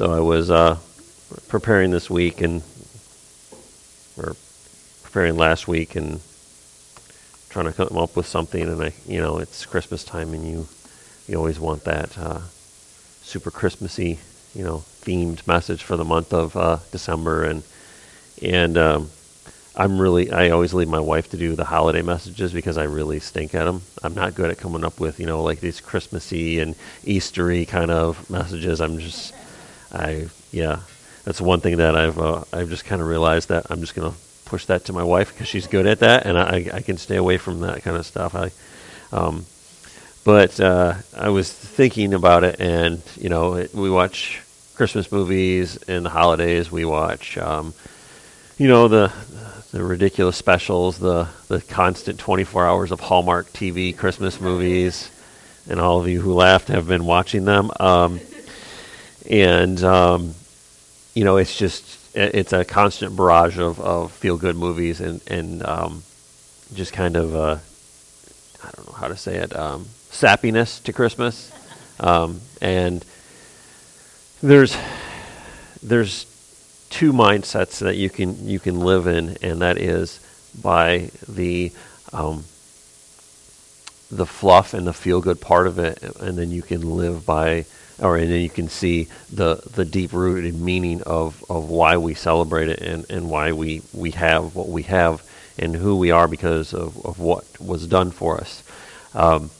So I was uh, preparing this week and or preparing last week and trying to come up with something. And I, you know, it's Christmas time, and you you always want that uh, super Christmassy, you know, themed message for the month of uh, December. And and um, I'm really I always leave my wife to do the holiday messages because I really stink at them. I'm not good at coming up with you know like these Christmassy and Eastery kind of messages. I'm just I yeah that's one thing that I've uh, I've just kind of realized that I'm just gonna push that to my wife because she's good at that and I, I can stay away from that kind of stuff. I um, but uh, I was thinking about it and you know it, we watch Christmas movies in the holidays. We watch um, you know the the ridiculous specials, the the constant 24 hours of Hallmark TV Christmas movies, and all of you who laughed have been watching them. Um, and um, you know, it's just it's a constant barrage of, of feel good movies and and um, just kind of uh, I don't know how to say it um, sappiness to Christmas, um, and there's there's two mindsets that you can you can live in, and that is by the um, the fluff and the feel good part of it, and then you can live by, or and then you can see the the deep rooted meaning of, of why we celebrate it and, and why we, we have what we have and who we are because of, of what was done for us. Um,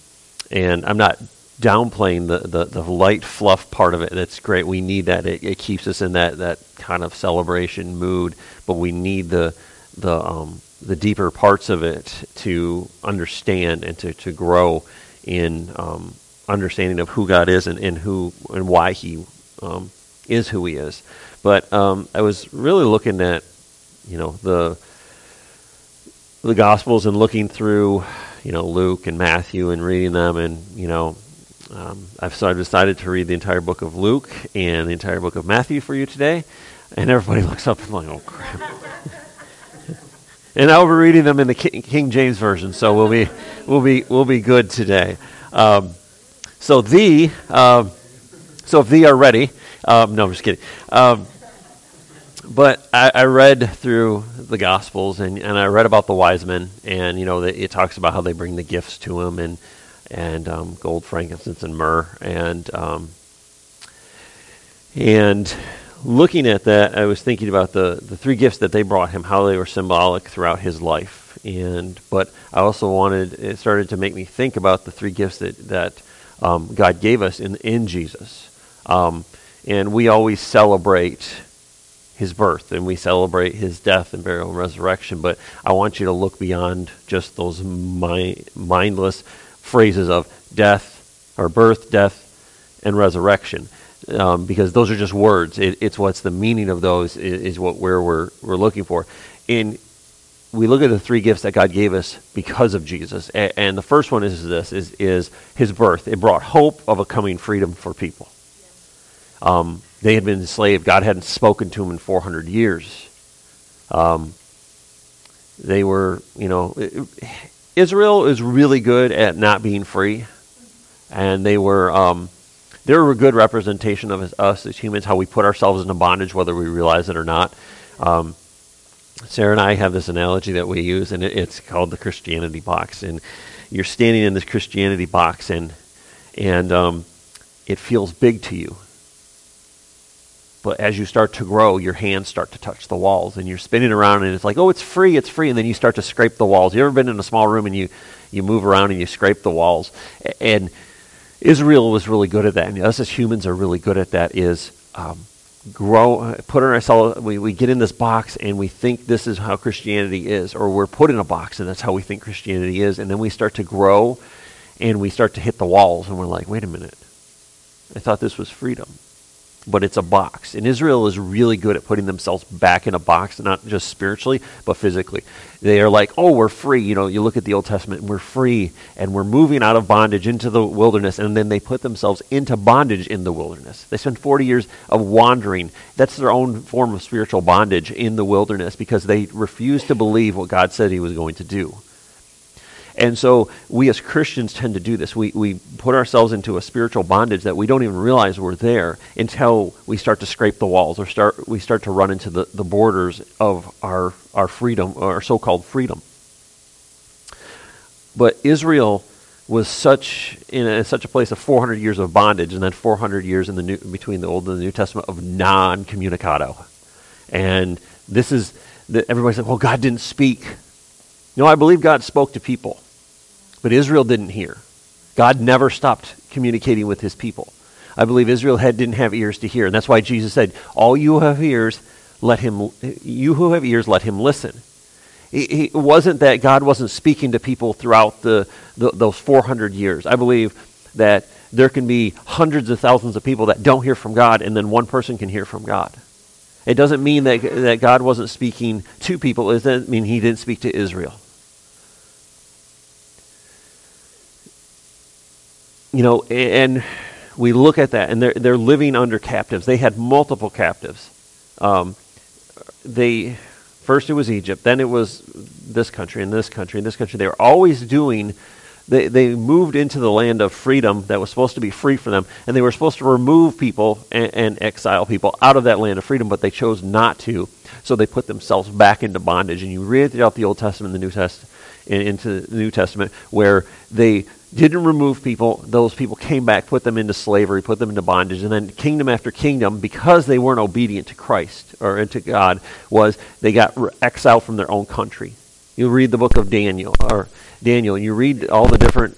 and I'm not downplaying the, the, the light fluff part of it. That's great. We need that. It, it keeps us in that, that kind of celebration mood, but we need the the um, the deeper parts of it to understand and to, to grow in um, understanding of who God is and, and who and why He um, is who He is. But um, I was really looking at you know the the Gospels and looking through you know Luke and Matthew and reading them and you know um, I've so I've decided to read the entire book of Luke and the entire book of Matthew for you today, and everybody looks up and like, oh crap. and I'll be reading them in the King James version, so we'll be we'll be we'll be good today. Um, so the um, so if thee are ready, um, no, I'm just kidding. Um, but I, I, read through the Gospels and, and I read about the wise men, and you know the, it talks about how they bring the gifts to him and and um, gold, frankincense, and myrrh. And um, and looking at that, I was thinking about the the three gifts that they brought him, how they were symbolic throughout his life. And but I also wanted it started to make me think about the three gifts that that um, God gave us in in Jesus. Um, and we always celebrate his birth and we celebrate his death and burial and resurrection. But I want you to look beyond just those mi- mindless phrases of death or birth, death, and resurrection. Um, because those are just words. It, it's what's the meaning of those is, is, what where we're we're looking for. And we look at the three gifts that God gave us because of Jesus. And, and the first one is this: is is His birth. It brought hope of a coming freedom for people. Um, they had been enslaved. God hadn't spoken to them in 400 years. Um, they were, you know, Israel is really good at not being free, and they were um, they were a good representation of us as humans, how we put ourselves into bondage, whether we realize it or not. Um, Sarah and I have this analogy that we use, and it, it's called the Christianity box. And you're standing in this Christianity box, and and um, it feels big to you. But as you start to grow, your hands start to touch the walls, and you're spinning around, and it's like, oh, it's free, it's free, and then you start to scrape the walls. You ever been in a small room and you you move around and you scrape the walls? And Israel was really good at that, and us as humans are really good at that. Is um, grow, put ourselves. We we get in this box, and we think this is how Christianity is, or we're put in a box, and that's how we think Christianity is, and then we start to grow, and we start to hit the walls, and we're like, wait a minute, I thought this was freedom but it's a box. And Israel is really good at putting themselves back in a box, not just spiritually, but physically. They are like, oh, we're free. You know, you look at the Old Testament, we're free, and we're moving out of bondage into the wilderness, and then they put themselves into bondage in the wilderness. They spend 40 years of wandering. That's their own form of spiritual bondage in the wilderness because they refuse to believe what God said He was going to do. And so we as Christians tend to do this. We, we put ourselves into a spiritual bondage that we don't even realize we're there until we start to scrape the walls or start, we start to run into the, the borders of our, our freedom, our so called freedom. But Israel was such in a, such a place of 400 years of bondage and then 400 years in the new, between the Old and the New Testament of non-communicado. And this is, the, everybody said, well, God didn't speak. No, I believe God spoke to people. But Israel didn't hear. God never stopped communicating with his people. I believe Israel had, didn't have ears to hear. And that's why Jesus said, All you who have ears, let him, you who have ears, let him listen. It, wasn't that God wasn't speaking to people throughout the, the, those 400 years. I believe that there can be hundreds of thousands of people that don't hear from God, and then one person can hear from God. It doesn't mean that, that God wasn't speaking to people. It doesn't mean he didn't speak to Israel. You know, and we look at that, and they're, they're living under captives. They had multiple captives. Um, they first it was Egypt, then it was this country, and this country, and this country. They were always doing. They, they moved into the land of freedom that was supposed to be free for them, and they were supposed to remove people and, and exile people out of that land of freedom, but they chose not to. So they put themselves back into bondage. And you read throughout the Old Testament and the New Testament, into the New Testament, where they didn't remove people. Those people came back, put them into slavery, put them into bondage. And then kingdom after kingdom, because they weren't obedient to Christ or to God, was they got exiled from their own country. You read the book of Daniel, or Daniel, and you read all the different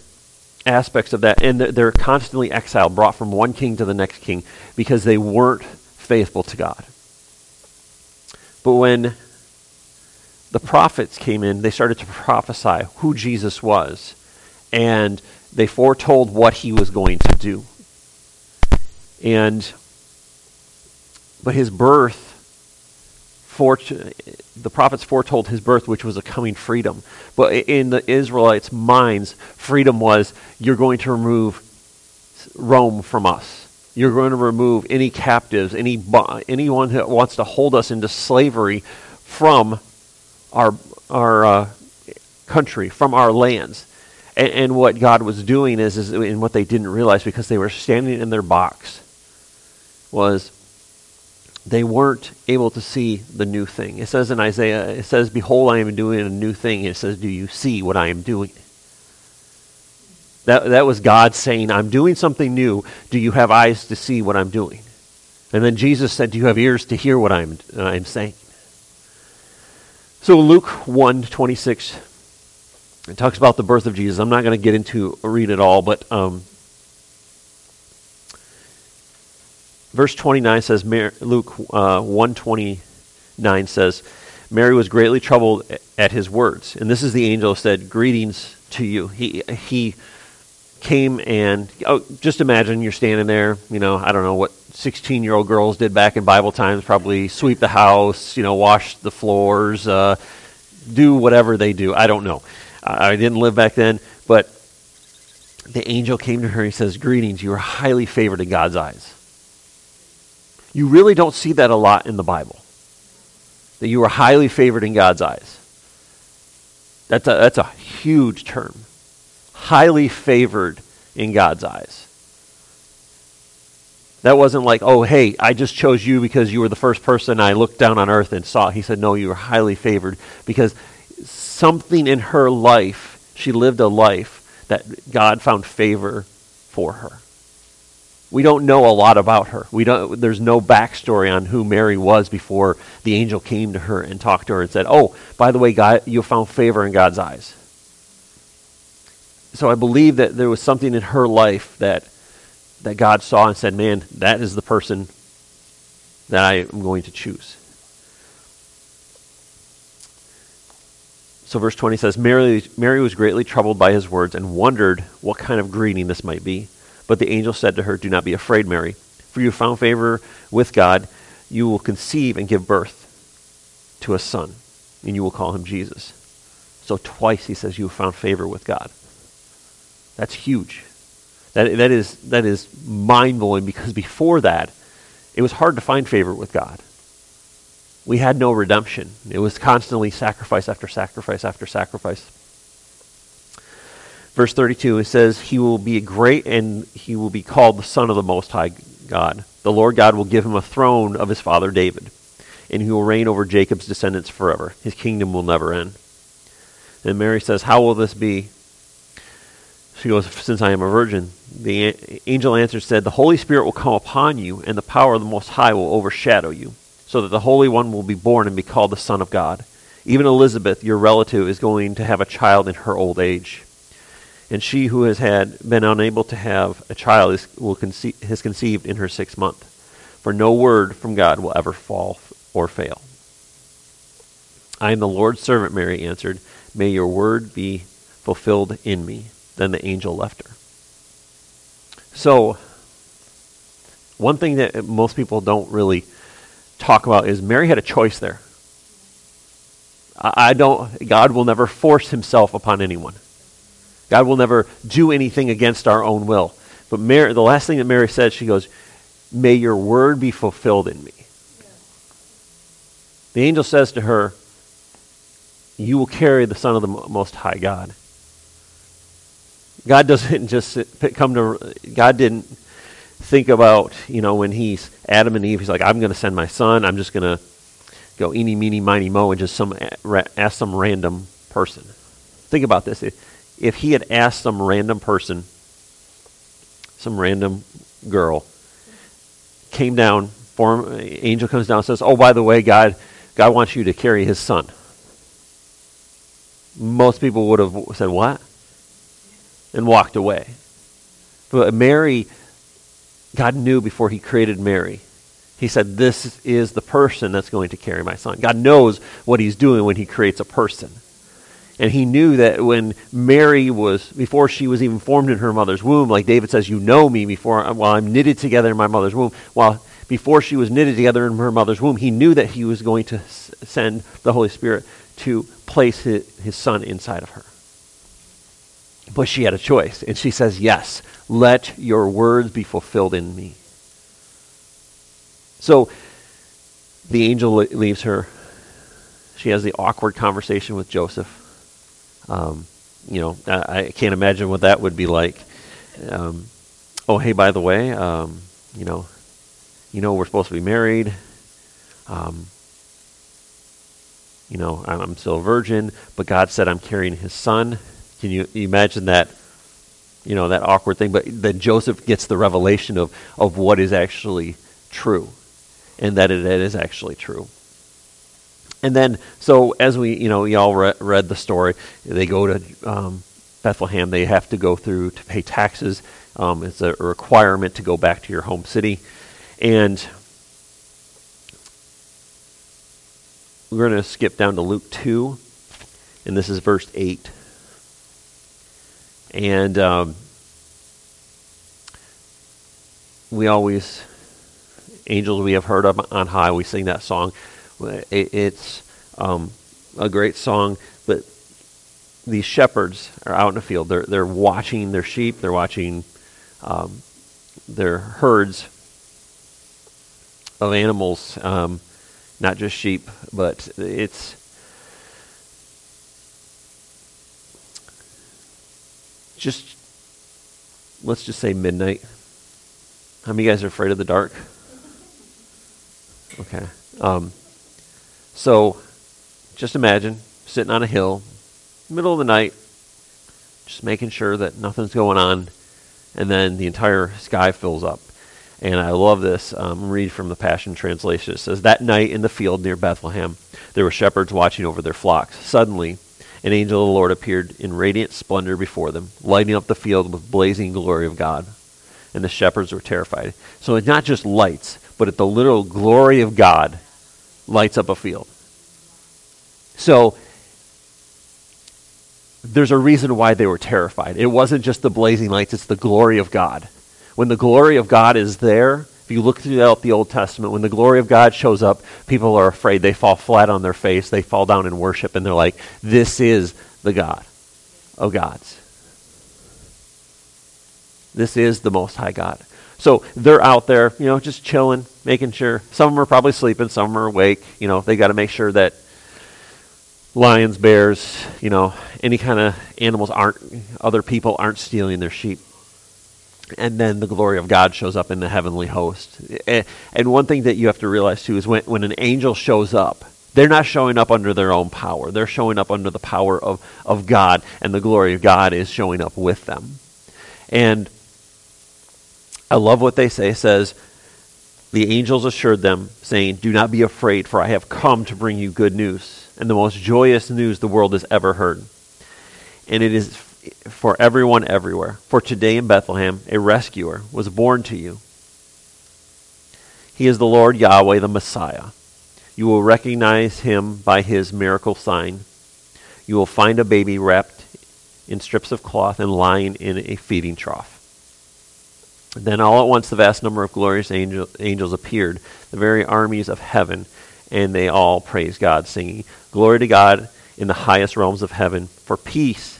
aspects of that, and they're constantly exiled, brought from one king to the next king, because they weren't faithful to God. But when the prophets came in, they started to prophesy who Jesus was and they foretold what he was going to do. And but his birth the prophets foretold his birth, which was a coming freedom. But in the Israelites' minds, freedom was you're going to remove Rome from us. You're going to remove any captives, any anyone who wants to hold us into slavery from our our uh, country, from our lands. And, and what God was doing is, is, and what they didn't realize because they were standing in their box, was they weren't able to see the new thing. It says in Isaiah, it says, Behold, I am doing a new thing. It says, Do you see what I am doing? That, that was God saying, I'm doing something new. Do you have eyes to see what I'm doing? And then Jesus said, Do you have ears to hear what I'm, uh, I'm saying? So Luke 1 26 it talks about the birth of Jesus. I'm not going to get into read it all, but um, verse 29 says, Luke uh, 129 says, Mary was greatly troubled at his words. And this is the angel said, Greetings to you. He, he came and, oh, just imagine you're standing there, you know, I don't know what 16 year old girls did back in Bible times, probably sweep the house, you know, wash the floors, uh, do whatever they do. I don't know. I didn't live back then, but the angel came to her and he says, Greetings, you are highly favored in God's eyes. You really don't see that a lot in the Bible. That you are highly favored in God's eyes. That's a, that's a huge term. Highly favored in God's eyes. That wasn't like, oh, hey, I just chose you because you were the first person I looked down on earth and saw. He said, no, you were highly favored because something in her life, she lived a life that God found favor for her. We don't know a lot about her. We don't, there's no backstory on who Mary was before the angel came to her and talked to her and said, Oh, by the way, God, you found favor in God's eyes. So I believe that there was something in her life that, that God saw and said, Man, that is the person that I am going to choose. So, verse 20 says Mary, Mary was greatly troubled by his words and wondered what kind of greeting this might be. But the angel said to her, Do not be afraid, Mary, for you have found favor with God. You will conceive and give birth to a son, and you will call him Jesus. So, twice he says, You have found favor with God. That's huge. That, that is, that is mind blowing because before that, it was hard to find favor with God we had no redemption. It was constantly sacrifice after sacrifice after sacrifice. Verse 32, it says, He will be great and he will be called the Son of the Most High God. The Lord God will give him a throne of his father David, and he will reign over Jacob's descendants forever. His kingdom will never end. And Mary says, How will this be? She goes, Since I am a virgin. The angel answered, said, The Holy Spirit will come upon you, and the power of the Most High will overshadow you, so that the Holy One will be born and be called the Son of God. Even Elizabeth, your relative, is going to have a child in her old age. And she who has had been unable to have a child is, will conce- has conceived in her sixth month. For no word from God will ever fall or fail. I am the Lord's servant, Mary answered. May your word be fulfilled in me. Then the angel left her. So, one thing that most people don't really talk about is Mary had a choice there. I don't, God will never force himself upon anyone. God will never do anything against our own will. But Mary, the last thing that Mary said, she goes, May your word be fulfilled in me. The angel says to her, You will carry the Son of the Most High God. God doesn't just come to, God didn't think about, you know, when he's Adam and Eve, he's like, I'm going to send my son. I'm just going to go eeny, meeny, miny, mo, and just some eh, ask some random person. Think about this. If, if he had asked some random person, some random girl, came down, form, eh, angel comes down and says, Oh, by the way, God, God wants you to carry his son. Most people would have said, What? And walked away. But Mary, God knew before he created Mary he said, This is the person that's going to carry my son. God knows what he's doing when he creates a person. And he knew that when Mary was, before she was even formed in her mother's womb, like David says, You know me before, while I'm knitted together in my mother's womb, while before she was knitted together in her mother's womb, he knew that he was going to send the Holy Spirit to place his, his son inside of her. But she had a choice, and she says, Yes, let your words be fulfilled in me. So the angel leaves her. She has the awkward conversation with Joseph. Um, you know, I, I, can't imagine what that would be like. Um, oh, hey, by the way, um, you know, you know, we're supposed to be married. Um, you know, I'm, I'm, still a virgin, but God said I'm carrying His son. Can you, imagine that? You know, that awkward thing. But then Joseph gets the revelation of of what is actually true and that it is actually true. And then, so as we, you know, y'all re- read the story, they go to um, Bethlehem. They have to go through to pay taxes. Um, it's a requirement to go back to your home city. And we're going to skip down to Luke 2, and this is verse 8. And um, we always Angels We Have Heard Up on High. We sing that song. It's um, a great song, but these shepherds are out in the field. They're, they're watching their sheep, they're watching um, their herds of animals, um, not just sheep, but it's. Just, let's just say midnight. How many of you guys are afraid of the dark? Okay. Um, so just imagine sitting on a hill, middle of the night, just making sure that nothing's going on, and then the entire sky fills up. And I love this. Um, read from the Passion Translation. It says, That night in the field near Bethlehem, there were shepherds watching over their flocks. Suddenly, an angel of the Lord appeared in radiant splendor before them, lighting up the field with blazing glory of God. And the shepherds were terrified. So it's not just lights, but at the literal glory of God lights up a field. So there's a reason why they were terrified. It wasn't just the blazing lights, it's the glory of God. When the glory of God is there, you look throughout the Old Testament, when the glory of God shows up, people are afraid. They fall flat on their face, they fall down in worship, and they're like, This is the God of gods. This is the Most High God. So they're out there, you know, just chilling, making sure. Some of them are probably sleeping, some of them are awake. You know, they got to make sure that lions, bears, you know, any kind of animals aren't, other people aren't stealing their sheep. And then the glory of God shows up in the heavenly host. And one thing that you have to realize too is when, when an angel shows up, they're not showing up under their own power. They're showing up under the power of, of God, and the glory of God is showing up with them. And I love what they say. It says, The angels assured them, saying, Do not be afraid, for I have come to bring you good news, and the most joyous news the world has ever heard. And it is for everyone everywhere. For today in Bethlehem, a rescuer was born to you. He is the Lord Yahweh, the Messiah. You will recognize him by his miracle sign. You will find a baby wrapped in strips of cloth and lying in a feeding trough. Then all at once the vast number of glorious angel, angels appeared, the very armies of heaven, and they all praised God, singing, Glory to God in the highest realms of heaven, for peace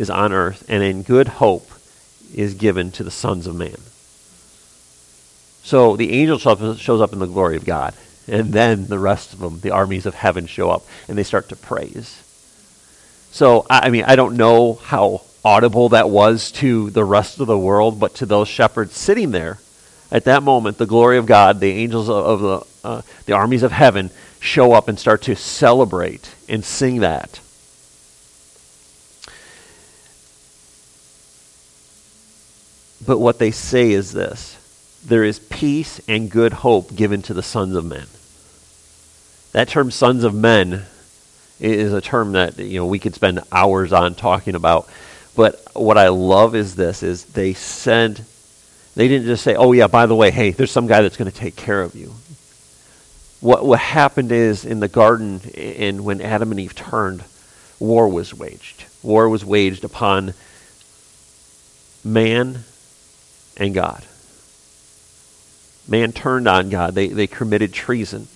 is on earth, and in good hope is given to the sons of man. So the angel shows up in the glory of God. And then the rest of them, the armies of heaven, show up and they start to praise. So, I mean, I don't know how audible that was to the rest of the world, but to those shepherds sitting there at that moment, the glory of God, the angels of, the, uh, the armies of heaven, show up and start to celebrate and sing that. But what they say is this there is peace and good hope given to the sons of men. That term sons of men is a term that you know we could spend hours on talking about. But what I love is this is they said they didn't just say, "Oh yeah, by the way, hey, there's some guy that's going to take care of you." What what happened is in the garden and when Adam and Eve turned, war was waged. War was waged upon man and God. Man turned on God. They they committed treason.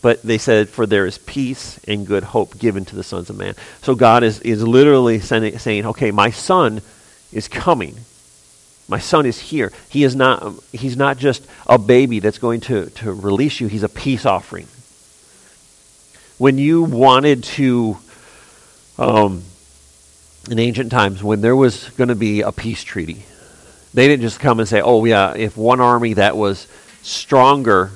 But they said, For there is peace and good hope given to the sons of man. So God is, is literally sending, saying, Okay, my son is coming. My son is here. He is not, he's not just a baby that's going to, to release you, he's a peace offering. When you wanted to, um, in ancient times, when there was going to be a peace treaty, they didn't just come and say, oh, yeah, if one army that was stronger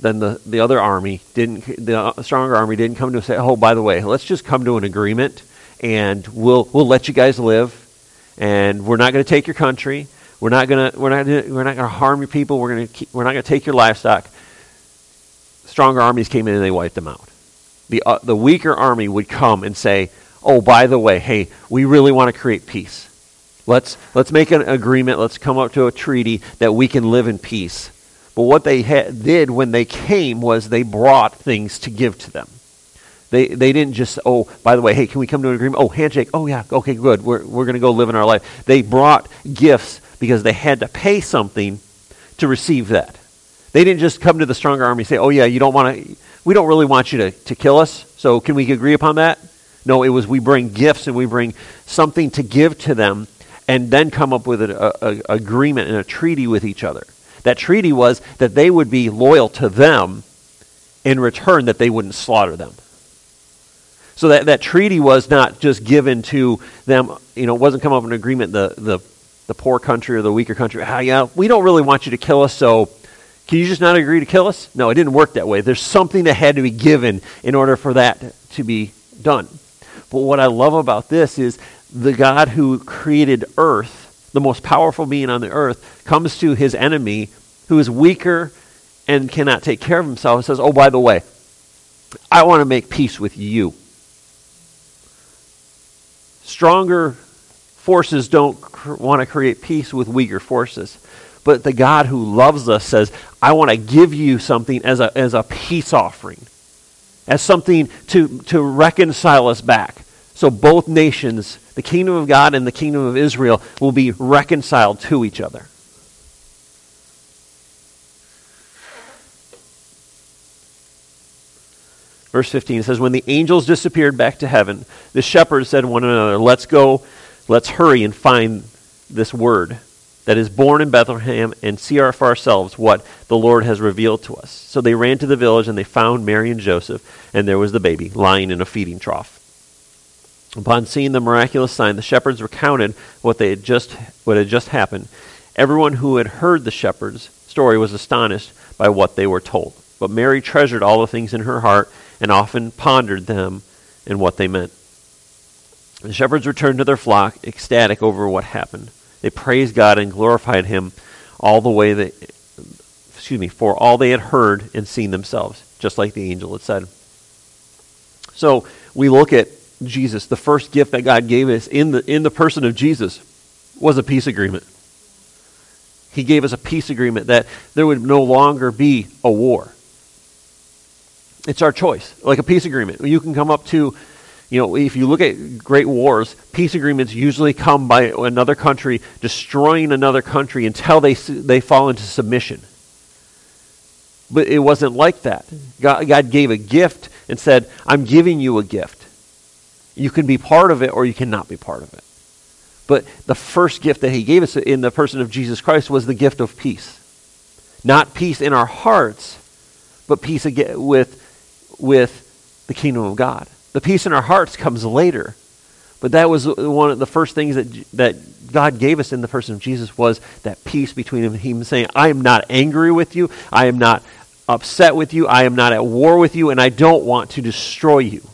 than the, the other army didn't the stronger army didn't come to say oh by the way let's just come to an agreement and we'll we'll let you guys live and we're not going to take your country. We're not going to we're not gonna, we're not going to harm your people. We're going to we're not going to take your livestock. Stronger armies came in and they wiped them out. The uh, the weaker army would come and say oh by the way hey we really want to create peace let's let's make an agreement let's come up to a treaty that we can live in peace but what they ha- did when they came was they brought things to give to them. They, they didn't just, oh, by the way, hey, can we come to an agreement? Oh, handshake. Oh, yeah, okay, good. We're, we're going to go live in our life. They brought gifts because they had to pay something to receive that. They didn't just come to the stronger army and say, oh, yeah, you don't want to, we don't really want you to, to kill us, so can we agree upon that? No, it was we bring gifts and we bring something to give to them and then come up with an agreement and a treaty with each other. That treaty was that they would be loyal to them in return that they wouldn't slaughter them. So that, that treaty was not just given to them, you know, it wasn't come up with an agreement, the, the, the poor country or the weaker country, ah, yeah, we don't really want you to kill us, so can you just not agree to kill us? No, it didn't work that way. There's something that had to be given in order for that to be done. But what I love about this is the God who created earth the most powerful being on the earth, comes to his enemy who is weaker and cannot take care of himself and says, Oh, by the way, I want to make peace with you. Stronger forces don't cr- want to create peace with weaker forces. But the God who loves us says, I want to give you something as a, as a peace offering, as something to, to reconcile us back. So both nations, the kingdom of God and the kingdom of Israel, will be reconciled to each other. Verse 15 says, When the angels disappeared back to heaven, the shepherds said one another, Let's go, let's hurry and find this word that is born in Bethlehem and see for ourselves what the Lord has revealed to us. So they ran to the village and they found Mary and Joseph, and there was the baby lying in a feeding trough. Upon seeing the miraculous sign, the shepherds recounted what they had just what had just happened. Everyone who had heard the shepherds' story was astonished by what they were told. But Mary treasured all the things in her heart and often pondered them and what they meant. The shepherds returned to their flock, ecstatic over what happened. They praised God and glorified him all the way that excuse me, for all they had heard and seen themselves, just like the angel had said. So we look at Jesus. The first gift that God gave us in the in the person of Jesus was a peace agreement. He gave us a peace agreement that there would no longer be a war. It's our choice, like a peace agreement. You can come up to you know, if you look at great wars, peace agreements usually come by another country destroying another country until they, they fall into submission. But it wasn't like that. God, God gave a gift and said, I'm giving you a gift. You can be part of it or you cannot be part of it. But the first gift that he gave us in the person of Jesus Christ was the gift of peace. Not peace in our hearts, but peace with, with the kingdom of God. The peace in our hearts comes later. But that was one of the first things that, that God gave us in the person of Jesus was that peace between him and him saying, I am not angry with you. I am not upset with you. I am not at war with you, and I don't want to destroy you.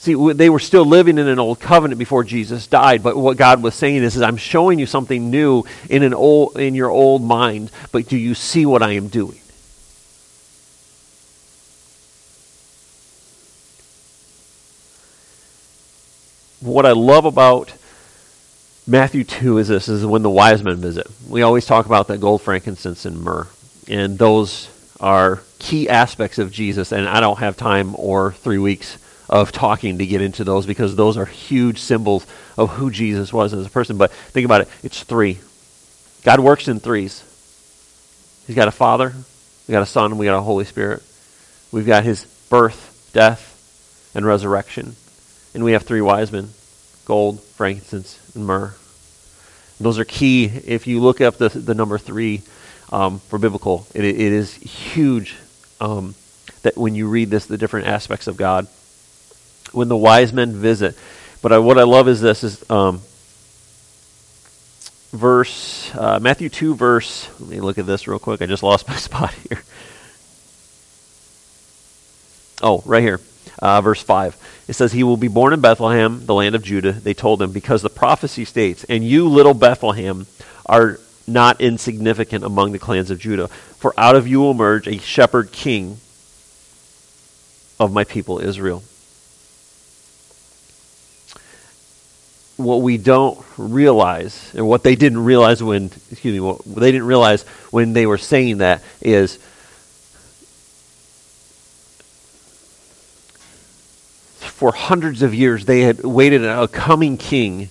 See, they were still living in an old covenant before Jesus died, but what God was saying is, is I'm showing you something new in, an old, in your old mind, but do you see what I am doing? what I love about Matthew 2 is this is when the wise men visit. We always talk about that gold, frankincense, and myrrh. And those are key aspects of Jesus. And I don't have time or three weeks of talking to get into those because those are huge symbols of who Jesus was as a person. But think about it it's three. God works in threes. He's got a Father, we got a Son, we got a Holy Spirit. We've got his birth, death, and resurrection. And we have three wise men gold, frankincense, and myrrh. Those are key. If you look up the, the number three um, for biblical, it, it is huge um, that when you read this, the different aspects of God. When the wise men visit, but I, what I love is this is um, verse uh, Matthew two verse. Let me look at this real quick. I just lost my spot here. Oh, right here uh, verse 5. It says, He will be born in Bethlehem, the land of Judah, they told him, because the prophecy states, And you, little Bethlehem, are not insignificant among the clans of Judah, for out of you will emerge a shepherd king of my people Israel. What we don't realize, and what they didn't realize when, excuse me, what they didn't realize when they were saying that is for hundreds of years they had waited a coming king.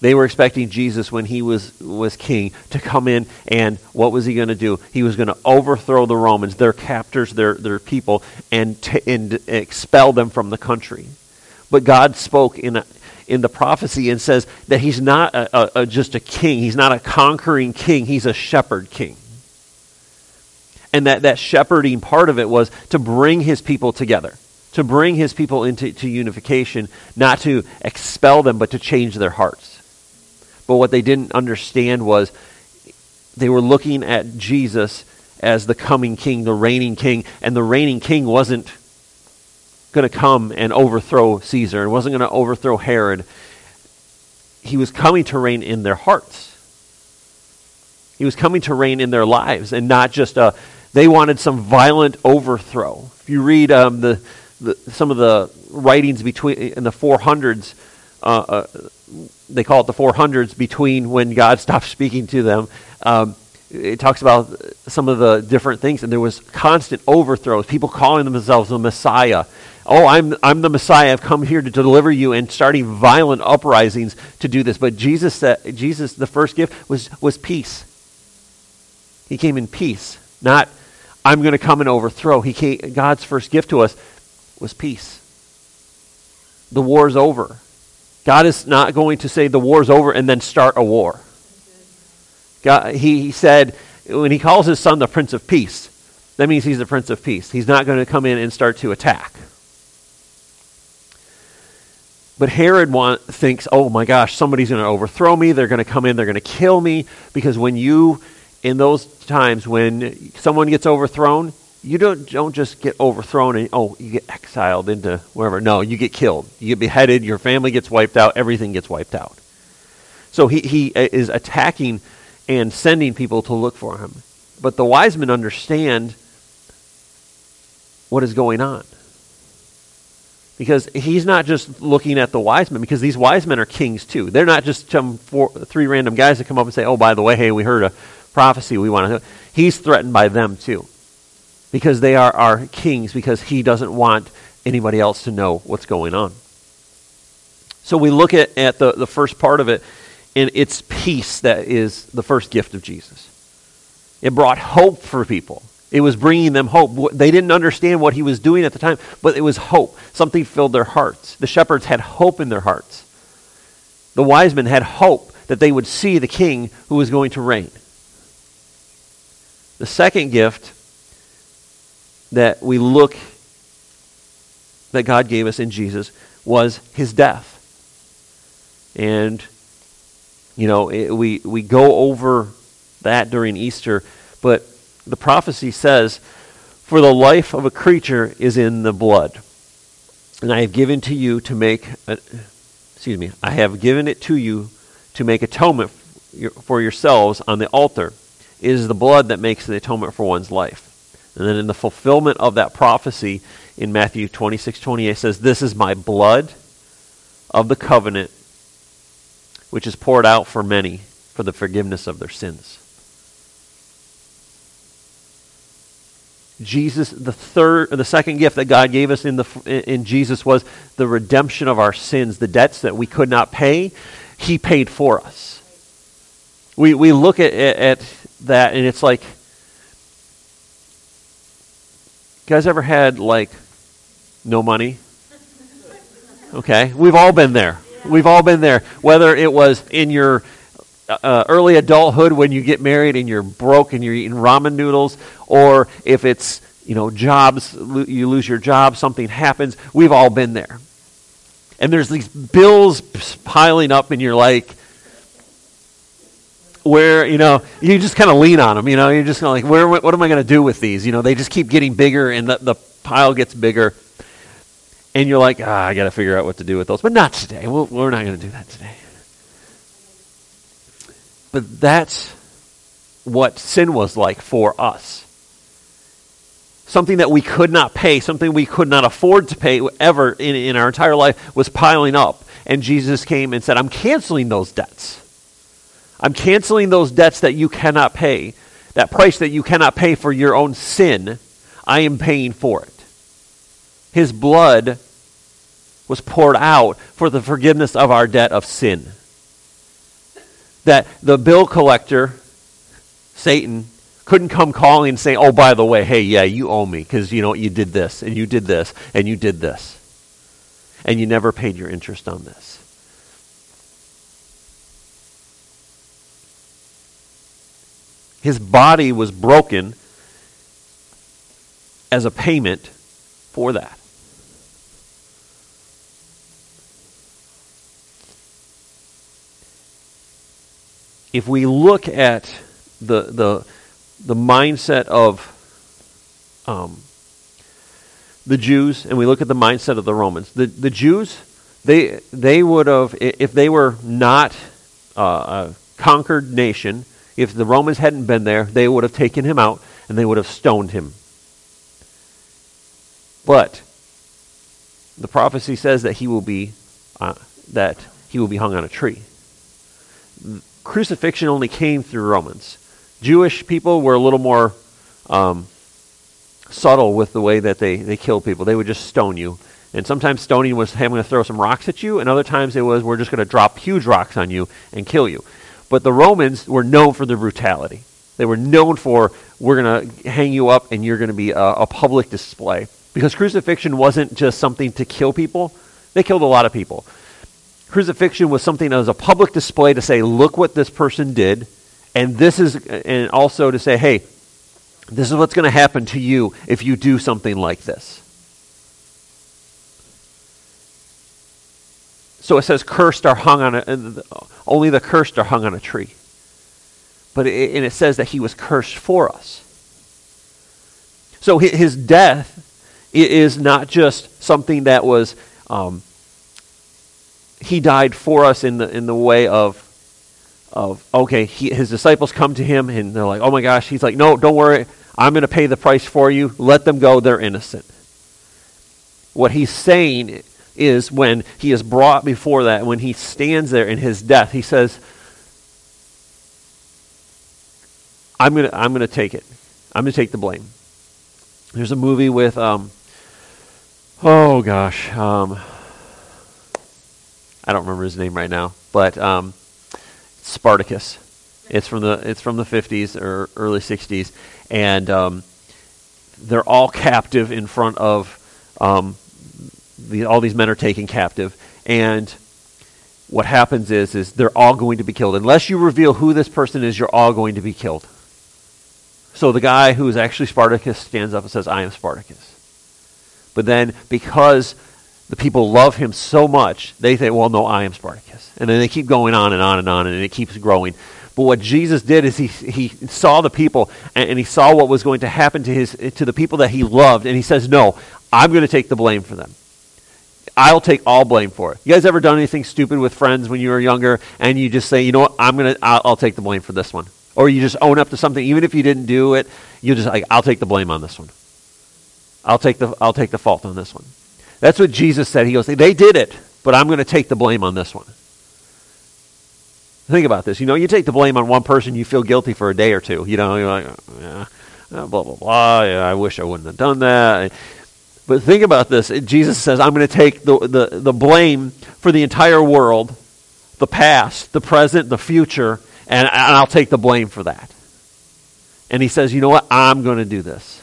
They were expecting Jesus when he was, was king to come in and what was he going to do? He was going to overthrow the Romans, their captors, their, their people, and, t- and expel them from the country. But God spoke in, a, in the prophecy and says that he's not a, a, just a king, he's not a conquering king, he's a shepherd king. And that, that shepherding part of it was to bring his people together to bring his people into to unification, not to expel them, but to change their hearts. But what they didn't understand was they were looking at Jesus as the coming king, the reigning king, and the reigning king wasn't going to come and overthrow Caesar and wasn't going to overthrow Herod. He was coming to reign in their hearts. He was coming to reign in their lives and not just a, they wanted some violent overthrow. If you read um, the, the, some of the writings between in the 400s, uh, uh, they call it the 400s between when God stopped speaking to them. Um, it talks about some of the different things, and there was constant overthrows. People calling themselves the Messiah. Oh, I'm I'm the Messiah. I've come here to deliver you, and starting violent uprisings to do this. But Jesus said, Jesus, the first gift was was peace. He came in peace, not I'm going to come and overthrow. He came, God's first gift to us was peace. The war is over. God is not going to say the war's over and then start a war. God, he, he said, when he calls his son the Prince of Peace, that means he's the Prince of Peace. He's not going to come in and start to attack. But Herod want, thinks, oh my gosh, somebody's going to overthrow me. They're going to come in. They're going to kill me. Because when you, in those times when someone gets overthrown, you don't, don't just get overthrown and, oh, you get exiled into wherever. No, you get killed. You get beheaded. Your family gets wiped out. Everything gets wiped out. So he, he uh, is attacking and sending people to look for him. But the wise men understand what is going on. Because he's not just looking at the wise men, because these wise men are kings too. They're not just some four, three random guys that come up and say, oh, by the way, hey, we heard a prophecy we want to. He's threatened by them too. Because they are our kings, because he doesn't want anybody else to know what's going on. So we look at, at the, the first part of it, and it's peace that is the first gift of Jesus. It brought hope for people. It was bringing them hope. They didn't understand what he was doing at the time, but it was hope. Something filled their hearts. The shepherds had hope in their hearts. The wise men had hope that they would see the king who was going to reign. The second gift that we look that God gave us in Jesus was his death. And, you know, it, we, we go over that during Easter, but the prophecy says, For the life of a creature is in the blood. And I have given to you to make, a, excuse me, I have given it to you to make atonement for yourselves on the altar. It is the blood that makes the atonement for one's life. And then in the fulfillment of that prophecy in Matthew 26, 28 says, This is my blood of the covenant, which is poured out for many for the forgiveness of their sins. Jesus, the third, the second gift that God gave us in, the, in Jesus was the redemption of our sins, the debts that we could not pay. He paid for us. We, we look at, at that and it's like, guys ever had like no money? Okay, we've all been there. We've all been there. Whether it was in your uh, early adulthood when you get married and you're broke and you're eating ramen noodles, or if it's you know jobs, lo- you lose your job, something happens. We've all been there, and there's these bills piling up, and you're like, where you know you just kind of lean on them. You know, you're just like, where? What am I going to do with these? You know, they just keep getting bigger, and the, the pile gets bigger. And you're like, ah, I got to figure out what to do with those. But not today. we we are not going to do that today. But that's what sin was like for us. Something that we could not pay, something we could not afford to pay ever in, in our entire life was piling up. And Jesus came and said, I'm canceling those debts. I'm canceling those debts that you cannot pay. That price that you cannot pay for your own sin, I am paying for it. His blood was poured out for the forgiveness of our debt of sin that the bill collector, Satan, couldn't come calling and say, oh, by the way, hey, yeah, you owe me because, you know, you did this and you did this and you did this. And you never paid your interest on this. His body was broken as a payment for that. If we look at the the the mindset of um, the Jews and we look at the mindset of the Romans, the the Jews they they would have if they were not uh, a conquered nation, if the Romans hadn't been there, they would have taken him out and they would have stoned him. But the prophecy says that he will be uh, that he will be hung on a tree crucifixion only came through Romans. Jewish people were a little more um, subtle with the way that they, they killed people. They would just stone you. And sometimes stoning was, hey, I'm going to throw some rocks at you, and other times it was, we're just going to drop huge rocks on you and kill you. But the Romans were known for their brutality. They were known for, we're going to hang you up and you're going to be a, a public display. Because crucifixion wasn't just something to kill people, they killed a lot of people. Crucifixion was something that was a public display to say, look what this person did. And this is, and also to say, hey, this is what's going to happen to you if you do something like this. So it says, cursed are hung on a, only the cursed are hung on a tree. But it, and it says that he was cursed for us. So his death is not just something that was, um, he died for us in the, in the way of, of okay, he, his disciples come to him and they're like, oh my gosh. He's like, no, don't worry. I'm going to pay the price for you. Let them go. They're innocent. What he's saying is when he is brought before that, when he stands there in his death, he says, I'm going to I'm to take it. I'm going to take the blame. There's a movie with, um, oh gosh, um, I don't remember his name right now, but um, Spartacus. It's from the it's from the 50s or early 60s, and um, they're all captive in front of um, the, all these men are taken captive, and what happens is is they're all going to be killed unless you reveal who this person is. You're all going to be killed. So the guy who is actually Spartacus stands up and says, I am Spartacus. But then, because the people love him so much, they say, well, no, I am Spartacus. And then they keep going on and on and on, and it keeps growing. But what Jesus did is he, he saw the people, and, and he saw what was going to happen to, his, to the people that he loved, and he says, no, I'm going to take the blame for them. I'll take all blame for it. You guys ever done anything stupid with friends when you were younger, and you just say, you know what, I'm going to, I'll, I'll take the blame for this one or you just own up to something, even if you didn't do it, you just like, I'll take the blame on this one. I'll take the I'll take the fault on this one. That's what Jesus said. He goes, they did it, but I'm going to take the blame on this one. Think about this. You know, you take the blame on one person, you feel guilty for a day or two. You know, you're like, yeah, blah blah blah. Yeah, I wish I wouldn't have done that. But think about this. Jesus says, I'm going to take the, the, the blame for the entire world, the past, the present, the future, and, and I'll take the blame for that. And he says, you know what? I'm going to do this.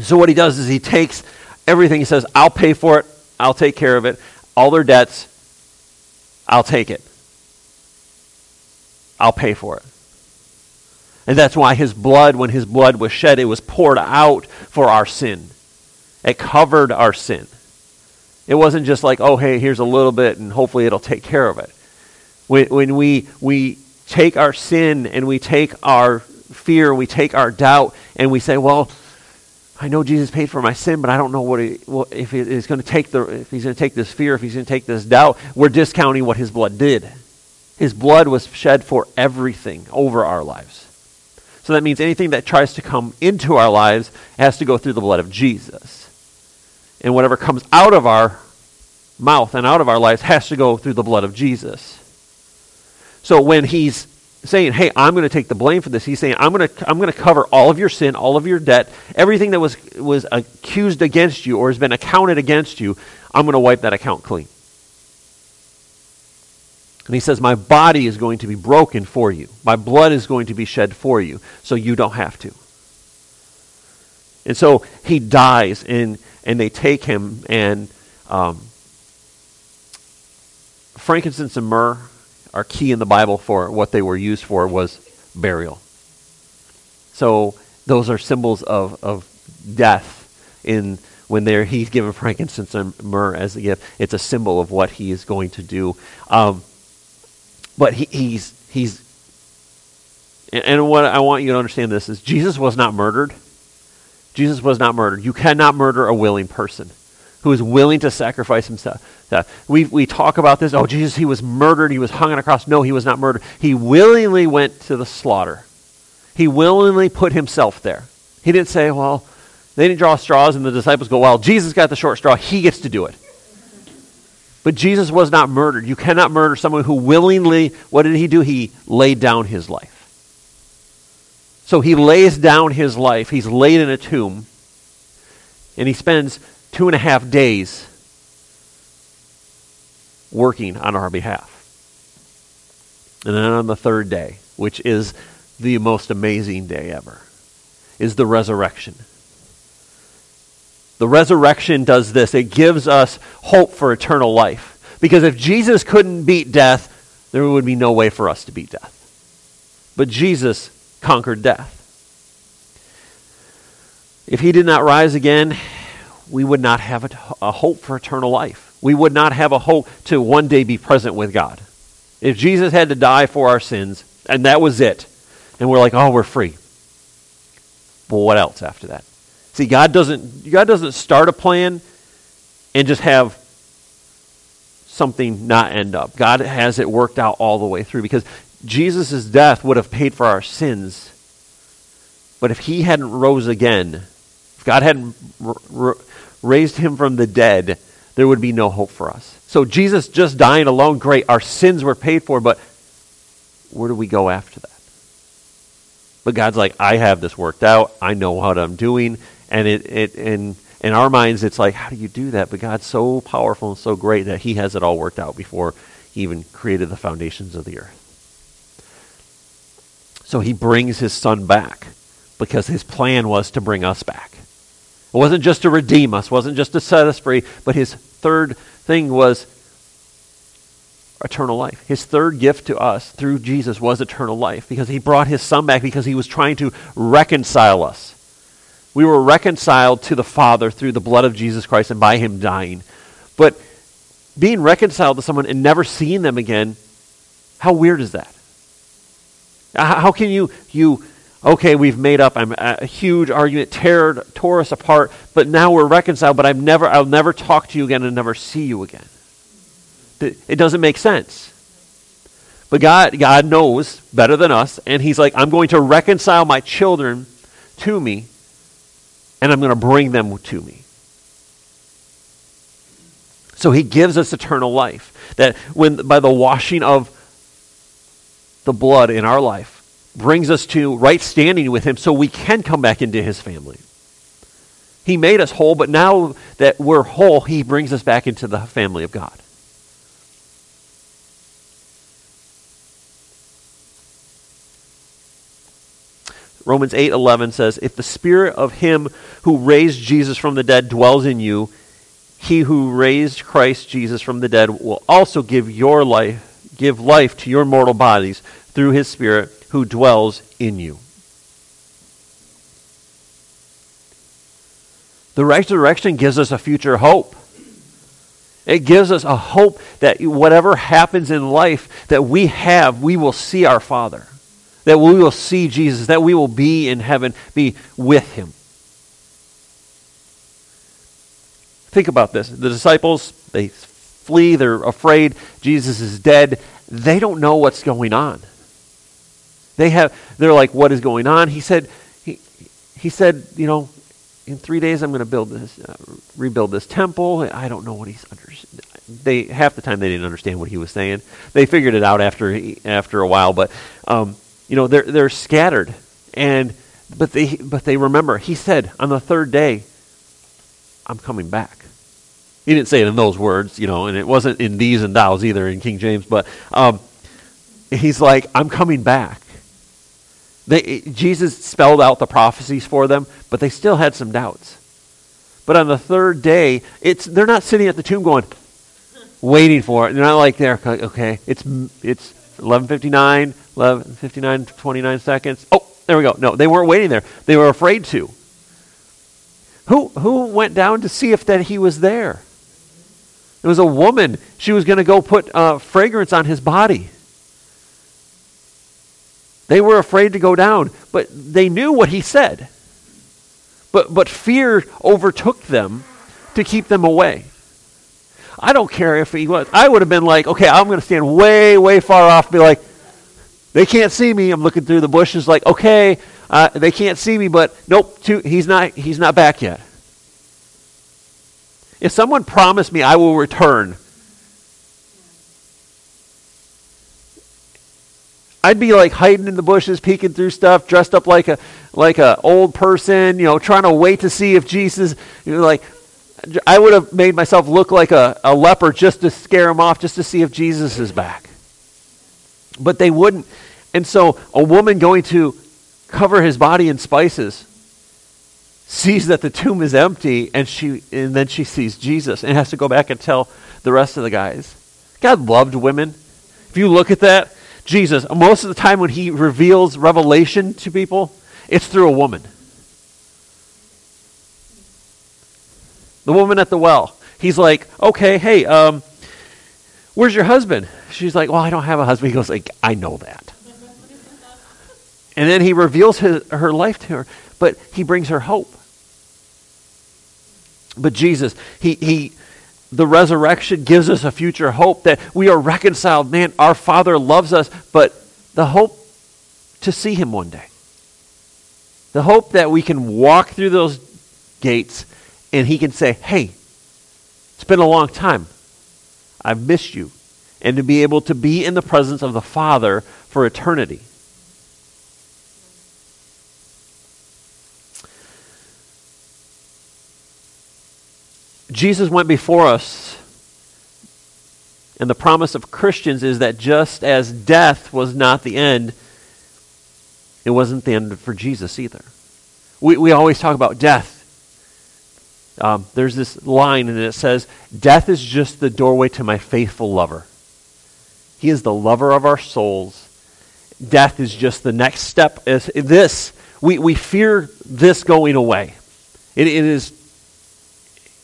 So what he does is he takes everything. He says, I'll pay for it. I'll take care of it. All their debts, I'll take it. I'll pay for it. And that's why his blood, when his blood was shed, it was poured out for our sin. It covered our sin. It wasn't just like, oh, hey, here's a little bit and hopefully it'll take care of it. When, when we, we take our sin and we take our fear, we take our doubt, and we say, well, I know Jesus paid for my sin, but I don't know what he, if he's going to take the if he's going to take this fear, if he's going to take this doubt. We're discounting what his blood did. His blood was shed for everything over our lives. So that means anything that tries to come into our lives has to go through the blood of Jesus. And whatever comes out of our mouth and out of our lives has to go through the blood of Jesus. So when he's saying, "Hey, I'm going to take the blame for this," he's saying, "I'm going to I'm going to cover all of your sin, all of your debt, everything that was was accused against you or has been accounted against you. I'm going to wipe that account clean." And he says, My body is going to be broken for you. My blood is going to be shed for you, so you don't have to. And so he dies, and, and they take him, and um, frankincense and myrrh are key in the Bible for what they were used for was burial. So those are symbols of, of death in when they're, he's given frankincense and myrrh as a gift. It's a symbol of what he is going to do. Um, but he, he's, he's, and what I want you to understand this is Jesus was not murdered. Jesus was not murdered. You cannot murder a willing person who is willing to sacrifice himself. Uh, we, we talk about this. Oh, Jesus, he was murdered. He was hung on a cross. No, he was not murdered. He willingly went to the slaughter. He willingly put himself there. He didn't say, well, they didn't draw straws, and the disciples go, well, Jesus got the short straw. He gets to do it. But Jesus was not murdered. You cannot murder someone who willingly, what did he do? He laid down his life. So he lays down his life. He's laid in a tomb. And he spends two and a half days working on our behalf. And then on the third day, which is the most amazing day ever, is the resurrection. The resurrection does this it gives us hope for eternal life. Because if Jesus couldn't beat death, there would be no way for us to beat death. But Jesus conquered death. If he did not rise again, we would not have a, hope for eternal life. We would not have a hope to one day be present with God. If Jesus had to die for our sins, and that was it, and we're like, oh, we're free. But what else after that? See, God doesn't, God doesn't start a plan and just have something not end up. God has it worked out all the way through because Jesus' death would have paid for our sins. But if he hadn't rose again, if God hadn't r- r- raised him from the dead, there would be no hope for us. So Jesus just dying alone, great. Our sins were paid for, but where do we go after that? But God's like, I have this worked out. I know what I'm doing. And it, it in, in our minds, it's like, how do you do that? But God's so powerful and so great that He has it all worked out before He even created the foundations of the earth. So He brings His Son back because His plan was to bring us back. It wasn't just to redeem us, wasn't just to set us free, but His third thing was eternal life. His third gift to us through Jesus was eternal life because he brought his son back because he was trying to reconcile us. We were reconciled to the Father through the blood of Jesus Christ and by him dying. But being reconciled to someone and never seeing them again, how weird is that? How can you you okay, we've made up I'm a huge argument, tear, tore us apart, but now we're reconciled, but I've never I'll never talk to you again and never see you again. It doesn't make sense. But God, God knows better than us, and He's like, I'm going to reconcile my children to me, and I'm going to bring them to me. So He gives us eternal life. That when by the washing of the blood in our life brings us to right standing with Him so we can come back into His family. He made us whole, but now that we're whole, He brings us back into the family of God. Romans 8:11 says, "If the spirit of him who raised Jesus from the dead dwells in you, he who raised Christ Jesus from the dead will also give your life give life to your mortal bodies through his spirit who dwells in you." The resurrection gives us a future hope. It gives us a hope that whatever happens in life that we have, we will see our Father that we will see Jesus, that we will be in heaven, be with him. Think about this. The disciples, they flee, they're afraid Jesus is dead. They don't know what's going on. They have they're like what is going on? He said he he said, you know, in 3 days I'm going to build this uh, rebuild this temple. I don't know what he's under they half the time they didn't understand what he was saying. They figured it out after after a while, but um, you know, they're, they're scattered. And, but they, but they remember, he said on the third day, I'm coming back. He didn't say it in those words, you know, and it wasn't in these and thous either in King James, but um, he's like, I'm coming back. They, Jesus spelled out the prophecies for them, but they still had some doubts. But on the third day, it's, they're not sitting at the tomb going, waiting for it. They're not like they're, okay, it's, it's 1159, 11, 59, 29 seconds. Oh, there we go. No, they weren't waiting there. They were afraid to. Who, who went down to see if that he was there? It was a woman. She was going to go put uh, fragrance on his body. They were afraid to go down, but they knew what he said. But, but fear overtook them to keep them away. I don't care if he was. I would have been like, okay, I'm going to stand way, way far off, be like, they can't see me. I'm looking through the bushes, like, okay, uh, they can't see me, but nope, too, he's not. He's not back yet. If someone promised me I will return, I'd be like hiding in the bushes, peeking through stuff, dressed up like a like a old person, you know, trying to wait to see if Jesus, you know, like I would have made myself look like a, a leper just to scare him off, just to see if Jesus is back. But they wouldn't. And so a woman going to cover his body in spices sees that the tomb is empty and she and then she sees Jesus and has to go back and tell the rest of the guys. God loved women. If you look at that, Jesus, most of the time when he reveals revelation to people, it's through a woman. The woman at the well. He's like, okay, hey, um, where's your husband? She's like, well, I don't have a husband. He goes, like, I know that. and then he reveals his, her life to her, but he brings her hope. But Jesus, he, he, the resurrection gives us a future hope that we are reconciled. Man, our Father loves us, but the hope to see Him one day. The hope that we can walk through those gates and He can say, Hey, it's been a long time. I've missed you. And to be able to be in the presence of the Father for eternity. Jesus went before us. And the promise of Christians is that just as death was not the end, it wasn't the end for Jesus either. We, we always talk about death. Um, there's this line, and it says, Death is just the doorway to my faithful lover. He is the lover of our souls. Death is just the next step. This, we, we fear this going away. It, it is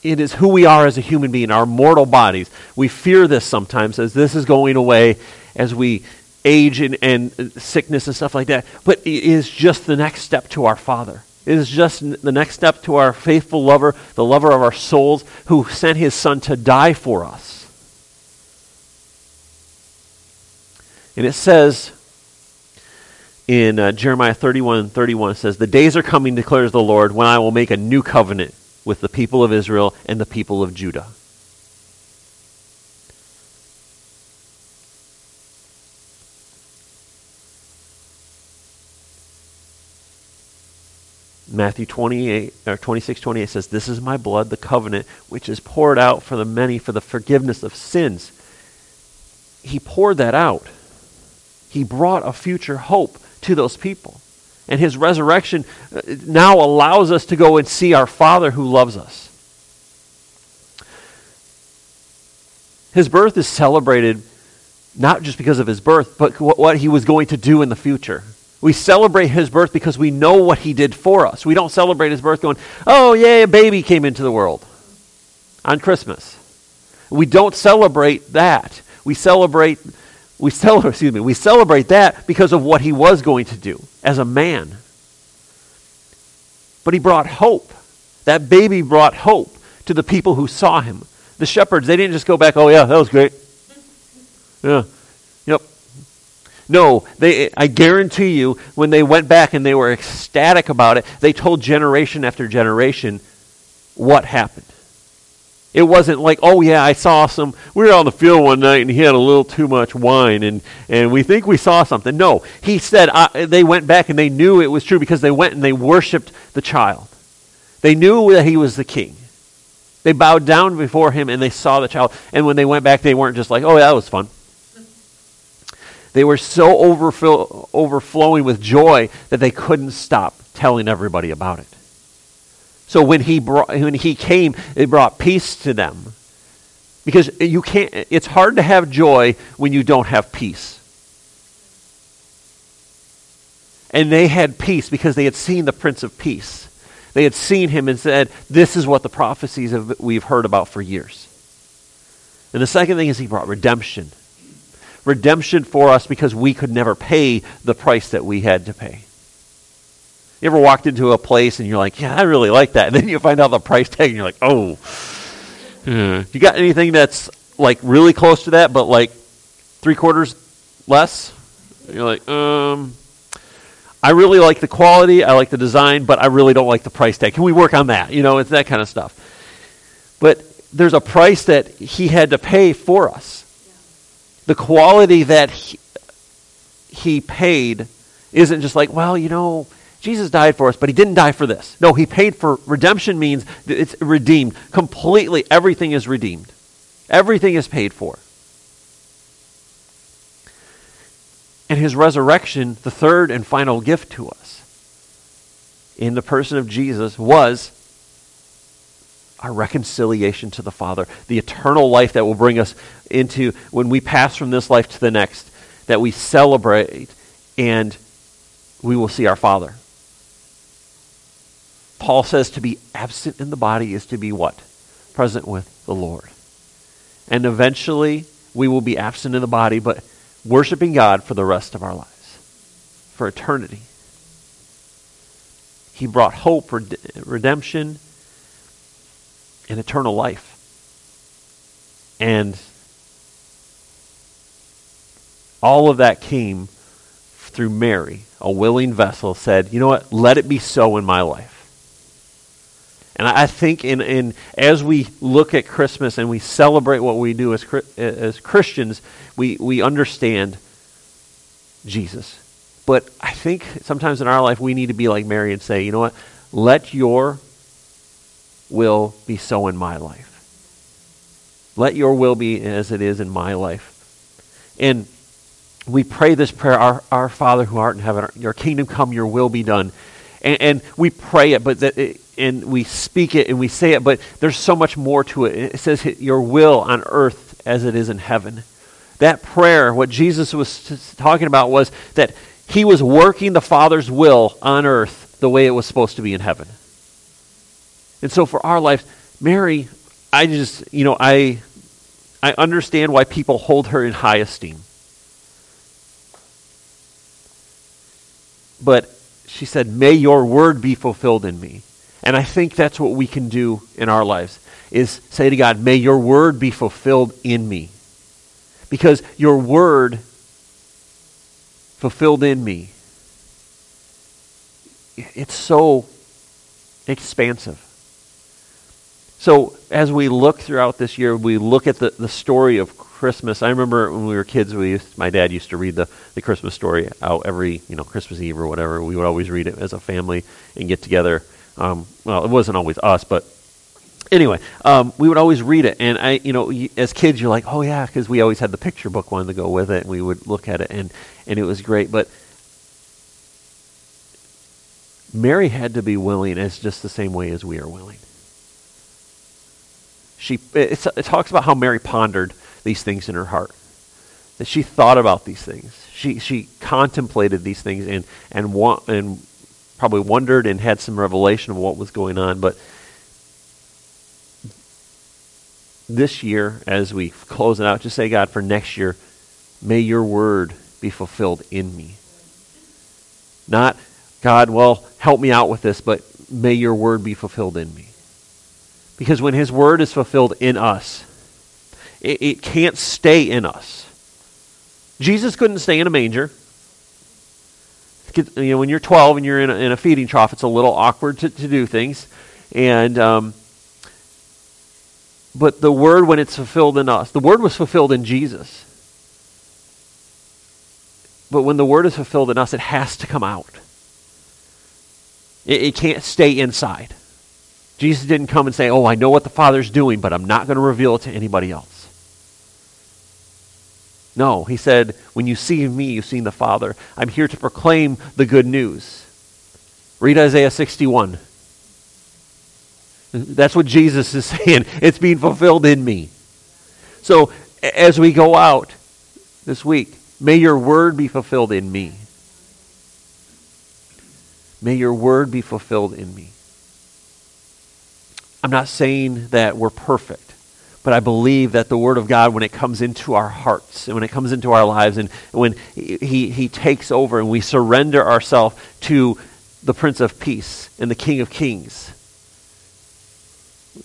it is who we are as a human being, our mortal bodies. We fear this sometimes as this is going away as we age and, and sickness and stuff like that. But it is just the next step to our Father. It is just the next step to our faithful lover, the lover of our souls, who sent his Son to die for us. And it says in uh, Jeremiah 31 31, it says, The days are coming, declares the Lord, when I will make a new covenant with the people of Israel and the people of Judah. Matthew 28 or 26 28 says this is my blood the covenant which is poured out for the many for the forgiveness of sins. He poured that out. He brought a future hope to those people. And his resurrection uh, now allows us to go and see our Father who loves us. His birth is celebrated not just because of his birth, but what he was going to do in the future. We celebrate his birth because we know what he did for us. We don't celebrate his birth going, oh, yay, a baby came into the world on Christmas. We don't celebrate that. We celebrate we celebrate, excuse me, we celebrate that because of what he was going to do as a man. But he brought hope. That baby brought hope to the people who saw him. The shepherds, they didn't just go back, oh yeah, that was great. Yeah. Yep. No, they I guarantee you when they went back and they were ecstatic about it, they told generation after generation what happened. It wasn't like, oh yeah, I saw some. We were on the field one night and he had a little too much wine, and and we think we saw something. No, he said they went back and they knew it was true because they went and they worshipped the child. They knew that he was the king. They bowed down before him and they saw the child. And when they went back, they weren't just like, oh that was fun. They were so overflowing with joy that they couldn't stop telling everybody about it. So when he brought, when he came, it brought peace to them. Because you can't it's hard to have joy when you don't have peace. And they had peace because they had seen the Prince of Peace. They had seen him and said, This is what the prophecies have, we've heard about for years. And the second thing is he brought redemption. Redemption for us because we could never pay the price that we had to pay. You ever walked into a place and you're like, yeah, I really like that. And then you find out the price tag and you're like, oh. You got anything that's like really close to that, but like three quarters less? You're like, um, I really like the quality, I like the design, but I really don't like the price tag. Can we work on that? You know, it's that kind of stuff. But there's a price that he had to pay for us. The quality that he, he paid isn't just like, well, you know, Jesus died for us, but he didn't die for this. No, he paid for redemption means it's redeemed. Completely, everything is redeemed. Everything is paid for. And his resurrection, the third and final gift to us in the person of Jesus, was our reconciliation to the Father, the eternal life that will bring us into when we pass from this life to the next, that we celebrate and we will see our Father. Paul says to be absent in the body is to be what? Present with the Lord. And eventually we will be absent in the body, but worshiping God for the rest of our lives, for eternity. He brought hope, redemption, and eternal life. And all of that came through Mary, a willing vessel, said, You know what? Let it be so in my life. And I think in, in, as we look at Christmas and we celebrate what we do as, as Christians, we, we understand Jesus. But I think sometimes in our life we need to be like Mary and say, you know what? Let your will be so in my life. Let your will be as it is in my life. And we pray this prayer, our, our Father who art in heaven, your kingdom come, your will be done. And, and we pray it, but that it, and we speak it and we say it, but there's so much more to it. It says, Your will on earth as it is in heaven. That prayer, what Jesus was talking about was that he was working the Father's will on earth the way it was supposed to be in heaven. And so for our lives, Mary, I just, you know, I, I understand why people hold her in high esteem. But she said, May your word be fulfilled in me. And I think that's what we can do in our lives is say to God, may your word be fulfilled in me. Because your word fulfilled in me, it's so expansive. So as we look throughout this year, we look at the, the story of Christmas. I remember when we were kids, we used, my dad used to read the, the Christmas story out every, you know, Christmas Eve or whatever. We would always read it as a family and get together um, well, it wasn't always us, but anyway, um, we would always read it, and I, you know, as kids, you're like, oh yeah, because we always had the picture book one to go with it, and we would look at it, and and it was great. But Mary had to be willing, as just the same way as we are willing. She it, it talks about how Mary pondered these things in her heart, that she thought about these things, she she contemplated these things, and and want and probably wondered and had some revelation of what was going on. But this year, as we close it out, just say, God, for next year, may your word be fulfilled in me. Not, God, well, help me out with this, but may your word be fulfilled in me. Because when his word is fulfilled in us, it, it can't stay in us. Jesus couldn't stay in a manger you know, when you're 12 and you're in a, in a feeding trough, it's a little awkward to, to do things. And, um, but the word, when it's fulfilled in us, the word was fulfilled in Jesus. But when the word is fulfilled in us, it has to come out. It, it can't stay inside. Jesus didn't come and say, Oh, I know what the Father's doing, but I'm not going to reveal it to anybody else. No, he said, when you see me, you've seen the Father. I'm here to proclaim the good news. Read Isaiah 61. That's what Jesus is saying. It's being fulfilled in me. So as we go out this week, may your word be fulfilled in me. May your word be fulfilled in me. I'm not saying that we're perfect. But I believe that the Word of God, when it comes into our hearts and when it comes into our lives and when He, he takes over and we surrender ourselves to the Prince of Peace and the King of Kings,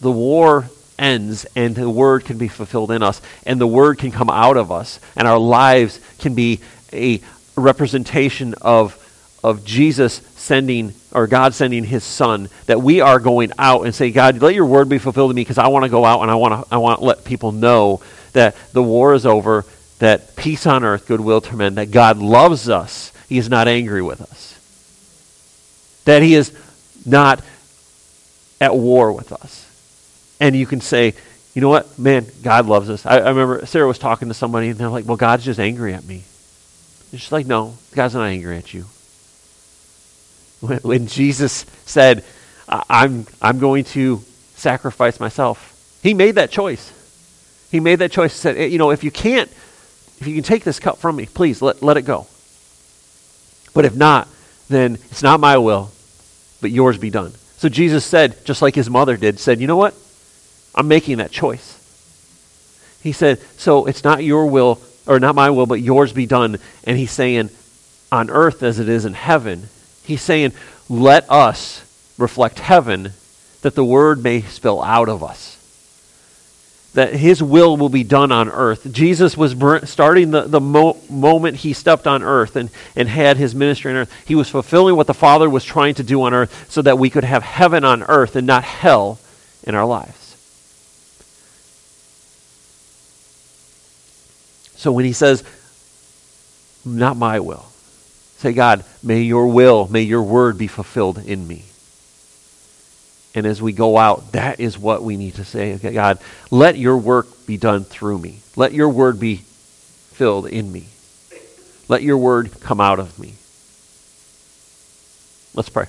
the war ends and the Word can be fulfilled in us and the Word can come out of us and our lives can be a representation of, of Jesus sending or God sending his son that we are going out and say God let your word be fulfilled in me because I want to go out and I want to I want to let people know that the war is over that peace on earth goodwill to men that God loves us. He is not angry with us. That he is not at war with us. And you can say you know what? Man God loves us. I, I remember Sarah was talking to somebody and they're like well God's just angry at me. It's just like no God's not angry at you when, when Jesus said, I'm, I'm going to sacrifice myself. He made that choice. He made that choice. He said, eh, you know, if you can't, if you can take this cup from me, please let, let it go. But if not, then it's not my will, but yours be done. So Jesus said, just like his mother did, said, you know what? I'm making that choice. He said, so it's not your will, or not my will, but yours be done. And he's saying, on earth as it is in heaven, he's saying, let us reflect heaven that the word may spill out of us that his will will be done on earth. Jesus was br- starting the, the mo- moment he stepped on earth and, and had his ministry on earth. He was fulfilling what the Father was trying to do on earth so that we could have heaven on earth and not hell in our lives. So when he says, Not my will, say, God, may your will, may your word be fulfilled in me. And as we go out, that is what we need to say. Okay, God, let your work be done through me. Let your word be filled in me. Let your word come out of me. Let's pray.